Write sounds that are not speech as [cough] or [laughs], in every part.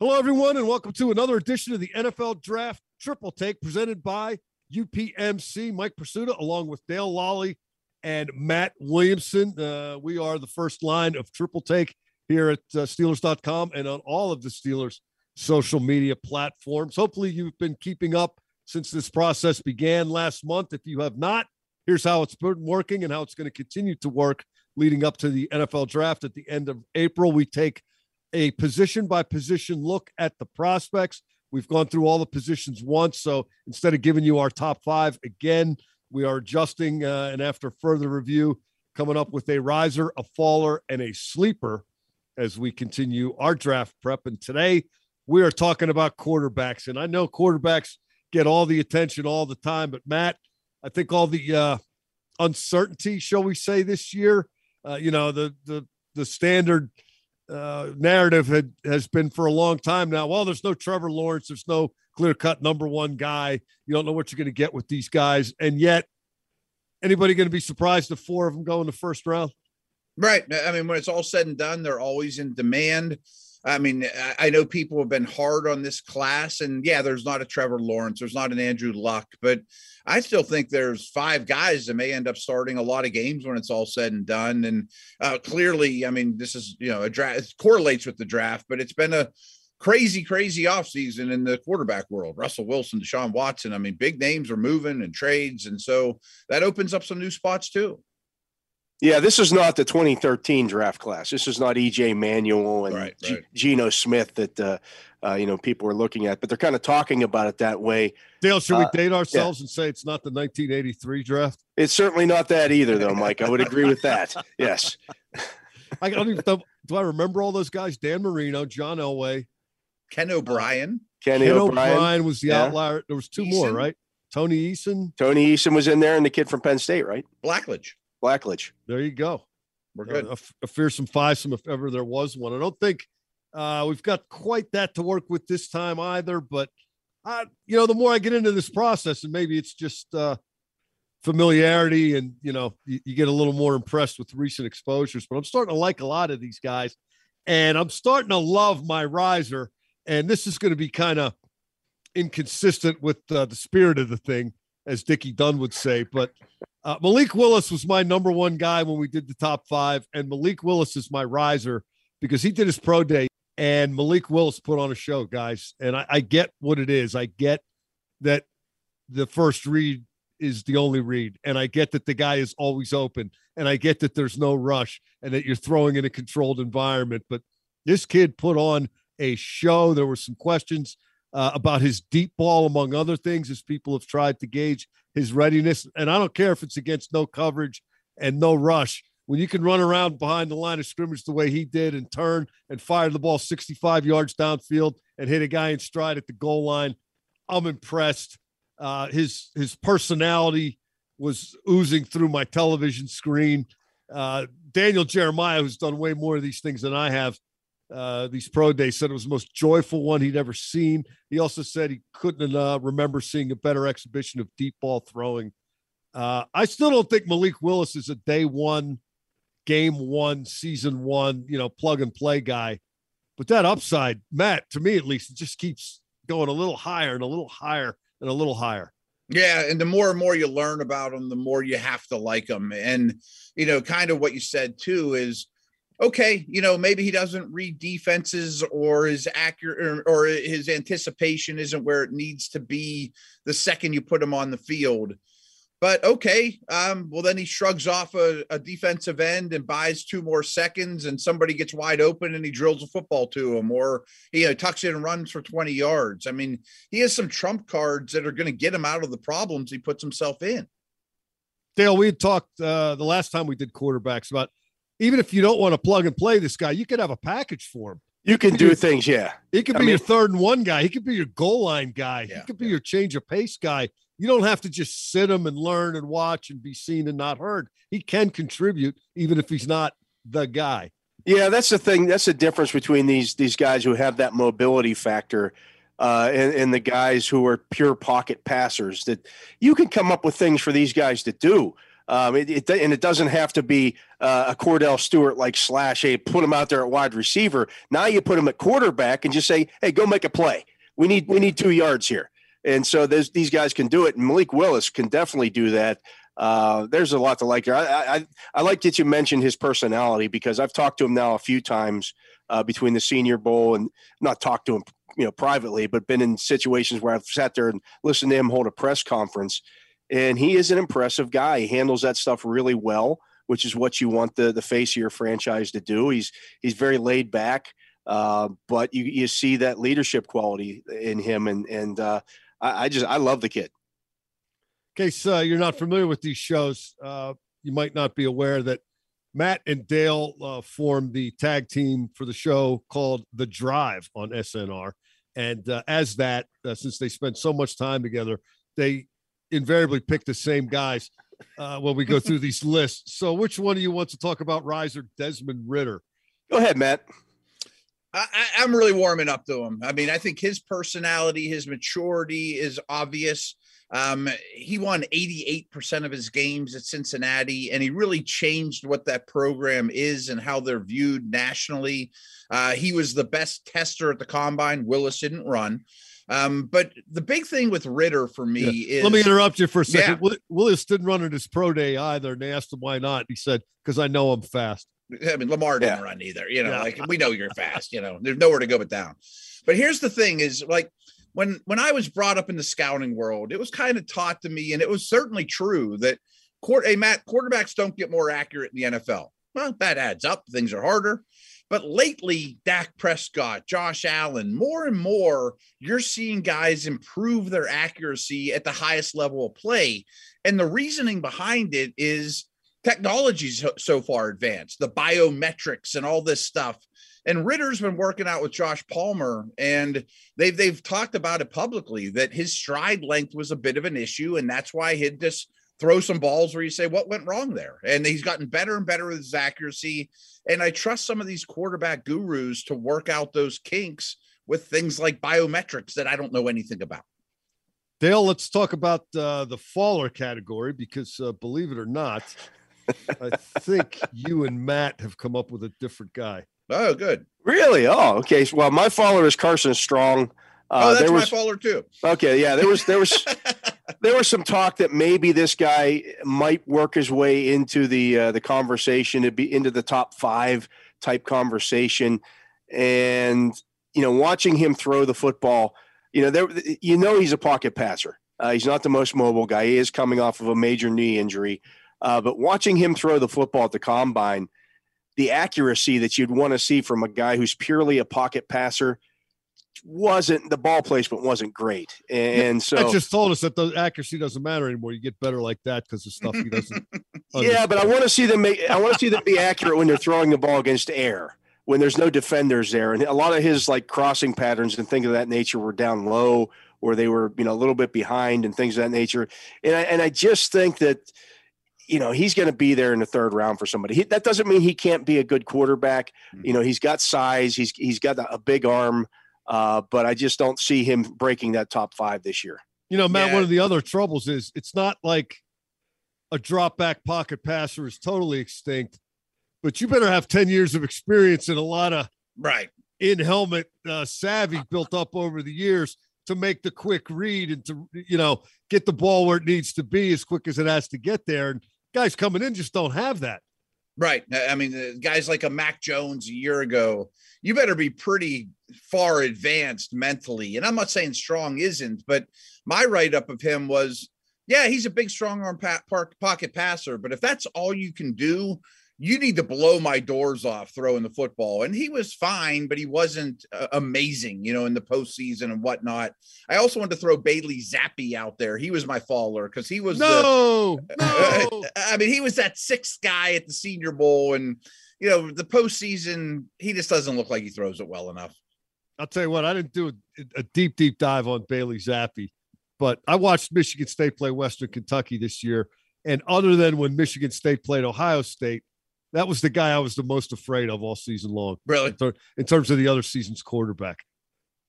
Hello, everyone, and welcome to another edition of the NFL Draft Triple Take presented by UPMC. Mike Prisuta, along with Dale Lolley and Matt Williamson. Uh, we are the first line of Triple Take here at uh, Steelers.com and on all of the Steelers social media platforms. Hopefully, you've been keeping up since this process began last month. If you have not, here's how it's been working and how it's going to continue to work leading up to the NFL draft at the end of April. We take a position by position look at the prospects. We've gone through all the positions once. So instead of giving you our top five again, we are adjusting. Uh, and after further review, coming up with a riser, a faller, and a sleeper as we continue our draft prep. And today we are talking about quarterbacks. And I know quarterbacks get all the attention all the time, but Matt, I think all the uh, uncertainty, shall we say, this year, uh, you know, the the the standard uh, narrative had has been for a long time now. Well, there's no Trevor Lawrence, there's no clear cut number one guy. You don't know what you're going to get with these guys, and yet anybody going to be surprised if four of them go in the first round? Right. I mean, when it's all said and done, they're always in demand. I mean, I know people have been hard on this class, and yeah, there's not a Trevor Lawrence, there's not an Andrew Luck, but I still think there's five guys that may end up starting a lot of games when it's all said and done. And uh, clearly, I mean, this is you know a draft it correlates with the draft, but it's been a crazy, crazy offseason in the quarterback world. Russell Wilson, Deshaun Watson. I mean, big names are moving and trades, and so that opens up some new spots too. Yeah, this is not the 2013 draft class. This is not EJ Manuel and right, right. Geno Smith that uh, uh, you know people are looking at, but they're kind of talking about it that way. Dale, should we uh, date ourselves yeah. and say it's not the 1983 draft? It's certainly not that either, though, Mike. I would agree with that. [laughs] Yes. I don't even do I remember all those guys? Dan Marino, John Elway, Ken O'Brien. Ken, Ken O'Brien. O'Brien was the yeah. outlier. There was two Eason. more, right? Tony Eason. Tony Eason was in there, and the kid from Penn State, right? Blackledge. Blackledge. There you go. We're good. A, a fearsome five-some if ever there was one. I don't think uh, we've got quite that to work with this time either. But I, you know, the more I get into this process, and maybe it's just uh, familiarity, and you know, you, you get a little more impressed with recent exposures. But I'm starting to like a lot of these guys, and I'm starting to love my riser. And this is going to be kind of inconsistent with uh, the spirit of the thing, as Dickie Dunn would say. But uh, Malik Willis was my number one guy when we did the top five, and Malik Willis is my riser because he did his pro day, and Malik Willis put on a show, guys. And I, I get what it is. I get that the first read is the only read, and I get that the guy is always open, and I get that there's no rush, and that you're throwing in a controlled environment. But this kid put on a show. There were some questions uh, about his deep ball, among other things, as people have tried to gauge his readiness. And I don't care if it's against no coverage and no rush. When you can run around behind the line of scrimmage the way he did and turn and fire the ball 65 yards downfield and hit a guy in stride at the goal line, I'm impressed. Uh, his his personality was oozing through my television screen. Uh, Daniel Jeremiah, who's done way more of these things than I have, uh, these pro days said it was the most joyful one he'd ever seen. He also said he couldn't uh, remember seeing a better exhibition of deep ball throwing. Uh, I still don't think Malik Willis is a day one, game one, season one, you know, plug and play guy. But that upside, Matt, to me at least, it just keeps going a little higher and a little higher and a little higher. Yeah, and the more and more you learn about them, the more you have to like them. And you know, kind of what you said too is okay, you know, maybe he doesn't read defenses or his accurate or, or, his anticipation isn't where it needs to be the second you put him on the field. But okay, um, well then he shrugs off a, a, defensive end and buys two more seconds, and somebody gets wide open and he drills a football to him, or he you know, tucks it and runs for twenty yards. I mean, he has some trump cards that are going to get him out of the problems he puts himself in. Dale, we had talked uh, the last time we did quarterbacks about even if you don't want to plug and play this guy, you could have a package for him. You can do things, yeah. He could be mean, your third and one guy. He could be your goal line guy. Yeah, he could be yeah. your change of pace guy. You don't have to just sit him and learn and watch and be seen and not heard. He can contribute even if he's not the guy. Yeah, that's the thing. That's the difference between these these guys who have that mobility factor uh, and, and the guys who are pure pocket passers. That you can come up with things for these guys to do Um, it, it, and it doesn't have to be uh, a Kordell Stewart like slash. Hey, put him out there at wide receiver. Now you put him at quarterback and just say, hey, go make a play. We need we need two yards here. And so these guys can do it. And Malik Willis can definitely do that. Uh, there's a lot to like here. I, I, I like that you mentioned his personality because I've talked to him now a few times uh, between the Senior Bowl and not talked to him, you know, privately, but been in situations where I've sat there and listened to him hold a press conference. And he is an impressive guy. He handles that stuff really well, which is what you want the the face of your franchise to do. He's he's very laid back, uh, but you you see that leadership quality in him, and and uh, I, I just I love the kid case uh, you're not familiar with these shows, uh, you might not be aware that Matt and Dale uh, formed the tag team for the show called The Drive on SNR. And as that, since they spent so much time together, they invariably pick the same guys uh, when we go through these lists. So, which one of you wants to talk about riser Desmond Ridder? Go ahead, Matt. I, am really warming up to him. I mean, I think his personality, his maturity is obvious. Um, he won 88% of his games at Cincinnati, and he really changed what that program is and how they're viewed nationally. Uh, he was the best tester at the combine. Willis didn't run. Um, but the big thing with Ridder for me yeah. is let me interrupt you for a second. Yeah. Willis didn't run at his pro day either, and they asked him why not. He said, Because I know I'm fast. I mean, Lamar didn't yeah. run either. You know, like we know you're fast, you know, there's nowhere to go but down. But here's the thing is like when when I was brought up in the scouting world, it was kind of taught to me, and it was certainly true that court, hey Matt, quarterbacks don't get more accurate in the NFL. Well, that adds up. Things are harder. But lately, Dak Prescott, Josh Allen, more and more, you're seeing guys improve their accuracy at the highest level of play. And the reasoning behind it is technology's so far advanced, the biometrics and all this stuff and Ridder's been working out with Josh Palmer, and they've they've talked about it publicly that his stride length was a bit of an issue, and that's why he'd just throw some balls where you say, "What went wrong there?" And he's gotten better and better with his accuracy. And I trust some of these quarterback gurus to work out those kinks with things like biometrics that I don't know anything about. Dale, let's talk about uh, the faller category because, uh, believe it or not, [laughs] I think you and Matt have come up with a different guy. Oh, good. Really? Oh, okay. Well, my follower is Carson Strong. Uh, oh, that's there was, my follower too. Okay, yeah, there was there was [laughs] there was some talk that maybe this guy might work his way into the uh, the conversation to be into the top five type conversation, and you know, watching him throw the football, you know, there you know he's a pocket passer. Uh, he's not the most mobile guy. He is coming off of a major knee injury, uh, but watching him throw the football at the combine the accuracy that you'd want to see from a guy who's purely a pocket passer wasn't the ball placement wasn't great and so I just told us that the accuracy doesn't matter anymore you get better like that because the stuff he doesn't [laughs] yeah but i want to see them make i want to see them be accurate when they're throwing the ball against air when there's no defenders there and a lot of his like crossing patterns and things of that nature were down low or they were you know a little bit behind and things of that nature and i and i just think that you know he's going to be there in the third round for somebody. He, that doesn't mean he can't be a good quarterback. Mm-hmm. You know he's got size. He's he's got a big arm, uh, but I just don't see him breaking that top five this year. You know, Matt. Yeah. One of the other troubles is it's not like a drop back pocket passer is totally extinct, but you better have ten years of experience and a lot of right in helmet uh, savvy built up over the years to make the quick read and to you know get the ball where it needs to be as quick as it has to get there. And guys coming in just don't have that. Right. I mean, uh, guys like a Mac Jones a year ago, you better be pretty far advanced mentally. And I'm not saying strong isn't, but my write up of him was, yeah, he's a big, strong arm pa- pocket passer. But if that's all you can do, you need to blow my doors off throwing the football. And he was fine, but he wasn't uh, amazing, you know, in the postseason and whatnot. I also wanted to throw Bailey Zappe out there. He was my faller because he was no, [laughs] the, no. I mean, he was that sixth guy at the Senior Bowl, and you know, the postseason, he just doesn't look like he throws it well enough. I'll tell you what, I didn't do a, a deep, deep dive on Bailey Zappe, but I watched Michigan State play Western Kentucky this year. And other than when Michigan State played Ohio State, that was the guy I was the most afraid of all season long. Really? In, terms of the other season's quarterback.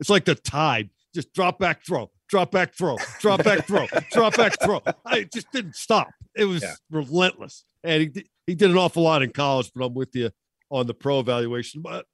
It's like the tide. Just drop back throw, drop back throw, drop back throw, drop back throw. I just didn't stop. it was Yeah. relentless, and he did, he did an awful lot in college. But I'm with you on the pro evaluation. But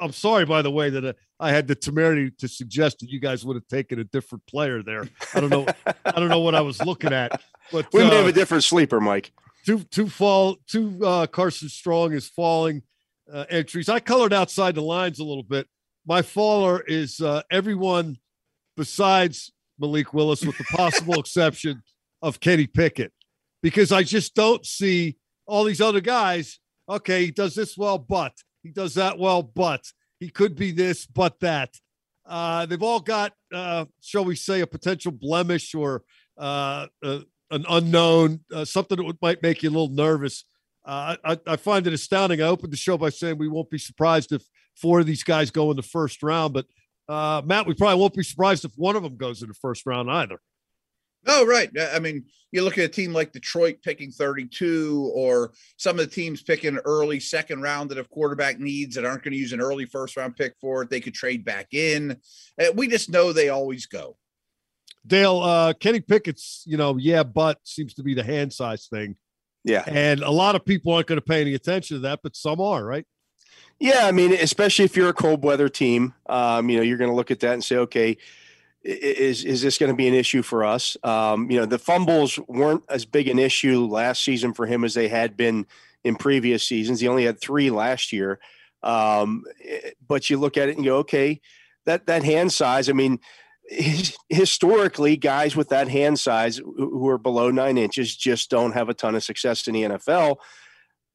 I'm sorry, by the way, that uh, I had the temerity to suggest that you guys would have taken a different player there. I don't know. I don't know what I was looking at, but We may have uh, a different sleeper, Mike. Two two fall two uh Carson Strong is falling uh, entries. I colored outside the lines a little bit. My faller is uh everyone besides Malik Willis, with the possible [laughs] exception of Kenny Pickett, because I just don't see all these other guys. Okay, he does this well, but he does that well, but he could be this, but that. Uh, they've all got, uh, shall we say, a potential blemish or uh, uh, an unknown, uh, something that might make you a little nervous. Uh, I, I find it astounding. I opened the show by saying we won't be surprised if four of these guys go in the first round, but uh, Matt, we probably won't be surprised if one of them goes in the first round either. Oh, right. I mean, you look at a team like Detroit picking 32, or some of the teams picking early second round that have quarterback needs that aren't going to use an early first round pick for it. They could trade back in. Uh, We just know they always go. Dale, uh, Kenny Pickett's, you know, yeah, but seems to be the hand size thing. Yeah. And a lot of people aren't going to pay any attention to that, but some are, right? Yeah, I mean, especially if you're a cold weather team, um, you know, you're going to look at that and say, okay, is is this going to be an issue for us? Um, you know, the fumbles weren't as big an issue last season for him as they had been in previous seasons. He only had three last year, um, but you look at it and go, okay, that that hand size. I mean, historically, guys with that hand size who are below nine inches just don't have a ton of success in the NFL.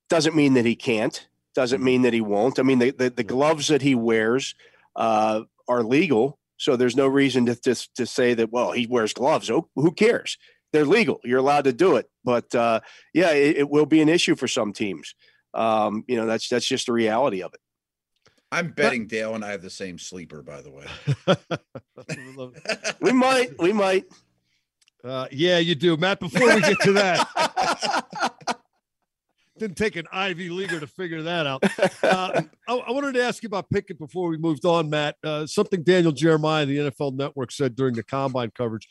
Doesn't mean that he can't doesn't mean that he won't. I mean, the, the, the gloves that he wears uh, are legal. So there's no reason to, to, to say that, well, he wears gloves. Oh, who cares? They're legal. You're allowed to do it. But uh, yeah, it, it will be an issue for some teams. Um, you know, that's that's just the reality of it. I'm betting Dale and I have the same sleeper, by the way. [laughs] We might, we might. uh, yeah, you do, Matt. Before we get to that, [laughs] didn't take an Ivy leaguer to figure that out. [laughs] Uh, I, I wanted to ask you about Pickett before we moved on, Matt. Uh, something Daniel Jeremiah, the NFL Network, said during the combine coverage.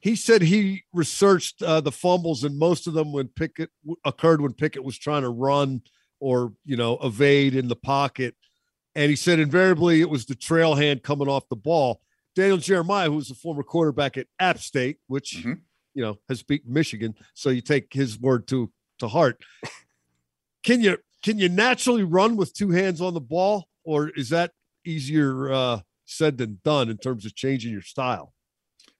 He said he researched uh, the fumbles, and most of them when Pickett occurred when Pickett was trying to run or you know evade in the pocket. And he said invariably it was the trail hand coming off the ball. Daniel Jeremiah, who was a former quarterback at App State, which Mhm. you know has beaten Michigan, so you take his word to to heart. Can you can you naturally run with two hands on the ball, or is that easier uh, said than done in terms of changing your style?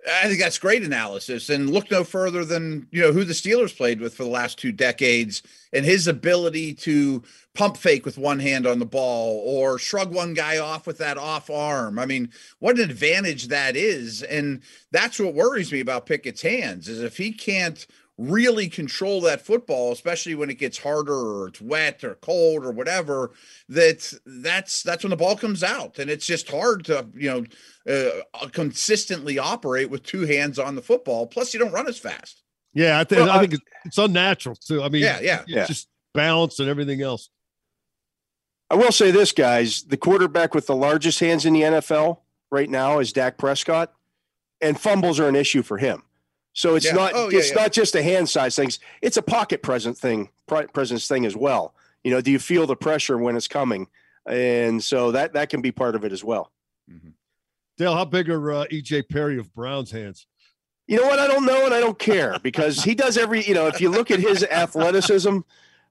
I think that's great analysis. And look no further than you know who the Steelers played with for the last two decades and his ability to pump fake with one hand on the ball or shrug one guy off with that off arm. I mean, what an advantage that is. And that's what worries me about Pickett's hands is if he can't really control that football especially when it gets harder or it's wet or cold or whatever that that's that's when the ball comes out and it's just hard to you know uh, consistently operate with two hands on the football. Plus, you don't run as fast. Yeah, I, th- Well, I I- think it's, it's unnatural too. I mean, Yeah, yeah. it's Yeah. just balance and everything else. I will say this, guys: the quarterback with the largest hands in the NFL right now is Dak Prescott, and fumbles are an issue for him. So it's Yeah. not Oh, it's yeah. not just a hand size thing; it's a pocket present thing, presence thing as well. You know, do you feel the pressure when it's coming? And so that that can be part of it as well. Dale, how big are uh, EJ Perry of Brown's hands? You know what? I don't know, and I don't care because he does every. You know, if you look at his athleticism,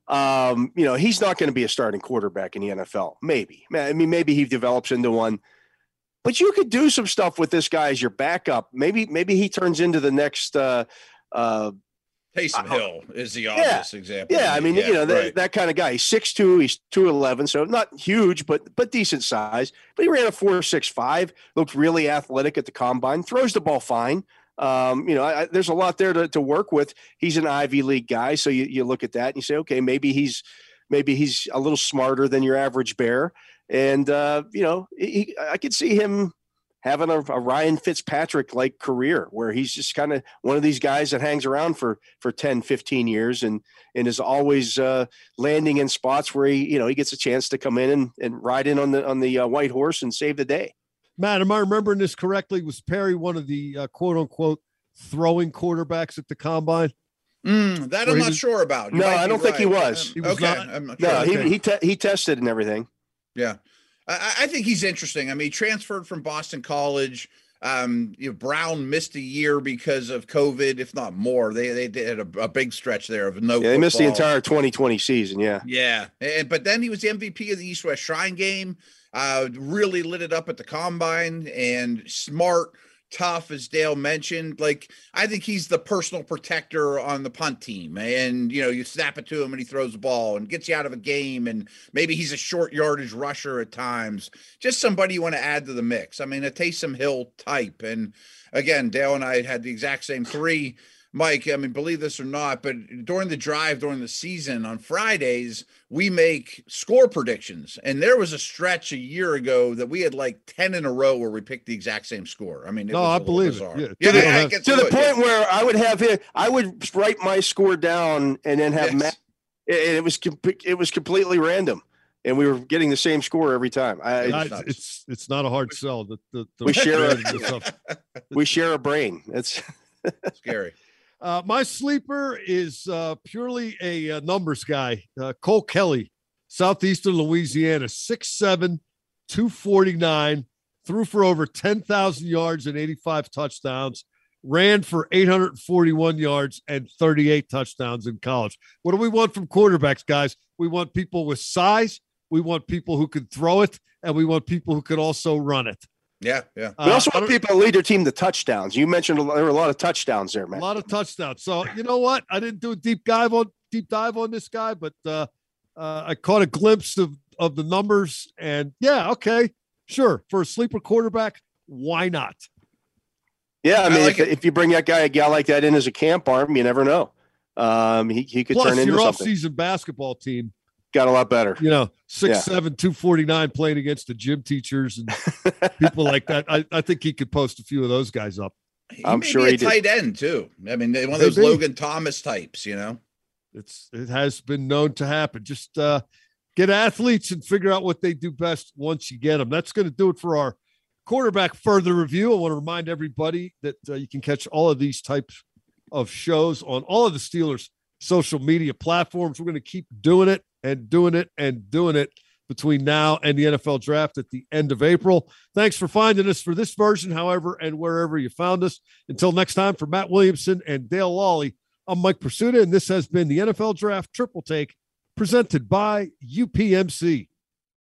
um, you know, he's not going to be a starting quarterback in the NFL. Maybe, I mean, maybe he develops into one. But you could do some stuff with this guy as your backup. Maybe, maybe he turns into the next. Uh, uh, Taysom Hill is the obvious example. yeah, I mean, you know, that, right. that kind of guy. He's six two. He's two eleven, so not huge, but but decent size. But he ran a four six five. Looked really athletic at the combine. Throws the ball fine. Um, you know, I, I, there's a lot there to, to work with. He's an Ivy League guy, so you, you look at that and you say, okay, maybe he's maybe he's a little smarter than your average bear. And uh, you know, he, I could see him having a, a Ryan Fitzpatrick like career where he's just kind of one of these guys that hangs around for for 10, 15 years and and is always uh, landing in spots where he, you know, he gets a chance to come in and, and ride in on the on the uh, white horse and save the day. Matt, am I remembering this correctly? Was Perry one of the uh, quote unquote throwing quarterbacks at the combine? Mm, that I'm not was- sure about. You No, I don't think he was. Um, He was okay, not? I'm not No, sure. he Okay. he te- he tested and everything. Yeah, I, I think he's interesting. I mean, he transferred from Boston College. Um, you know, Brown missed a year because of COVID, if not more. They they did a, a big stretch there of no. Yeah, they missed the entire 2020 season. Yeah. Yeah, and but then he was the MVP of the East West Shrine Game. Uh, really lit it up at the combine and smart, tough, as Dale mentioned. Like I think he's the personal protector on the punt team, and you know you snap it to him and he throws the ball and gets you out of a game, and maybe he's a short yardage rusher at times. Just somebody you want to add to the mix. I mean, a Taysom Hill type, and again, Dale and I had the exact same three. Mike, I mean, believe this or not, but during the drive during the season on Fridays, we make score predictions. And there was a stretch a year ago that we had like 10 in a row where we picked the exact same score. I mean, it No, was a I little believe it. bizarre. Yeah. Yeah, To the- I get to the it, yeah. point where I would have it, I would write my score down and then have Yes. Matt. And it was it was completely random, and we were getting the same score every time. I, I- nuts. it's it's not a hard sell. The, the, the We share [laughs] a- [laughs] we share a brain. It's Scary. Uh, my sleeper is uh, purely a, uh numbers guy. Uh, Cole Kelley, Southeastern Louisiana, 6'7, 249, threw for over 10,000 yards and 85 touchdowns, ran for 841 yards and 38 touchdowns in college. What do we want from quarterbacks, guys? We want people with size, we want people who can throw it, and we want people who can also run it. Yeah, yeah. we also Uh, I want people to lead their team to touchdowns. You mentioned a lot, there were a lot of touchdowns there, man. a lot of touchdowns. So you know what? I didn't do a deep dive on deep dive on this guy, but uh, uh, I caught a glimpse of of the numbers, and yeah, okay, sure, for a sleeper quarterback, why not? Yeah, I I mean, like if, if you bring that guy a guy like that in as a camp arm, you never know. Um, he he could Plus, turn into your something. off-season basketball team, Got a lot better. you know, six Yeah. seven, two forty nine, playing against the gym teachers and [laughs] people like that. I, I think he could post a few of those guys up. He I'm may sure be a he did. tight end too. I mean, one of those be. Logan Thomas types, you know. It's it has been known to happen. Just uh, get athletes and figure out what they do best once you get them. That's going to do it for our quarterback further review. I want to remind everybody that uh, you can catch all of these types of shows on all of the Steelers social media platforms. We're going to keep doing it and doing it and doing it between now and the NFL draft at the end of April. Thanks for finding us for this version, however, and wherever you found us. Until next time, for Matt Williamson and Dale Lolley, I'm Mike Prisuta, and this has been the NFL Draft Triple Take presented by UPMC.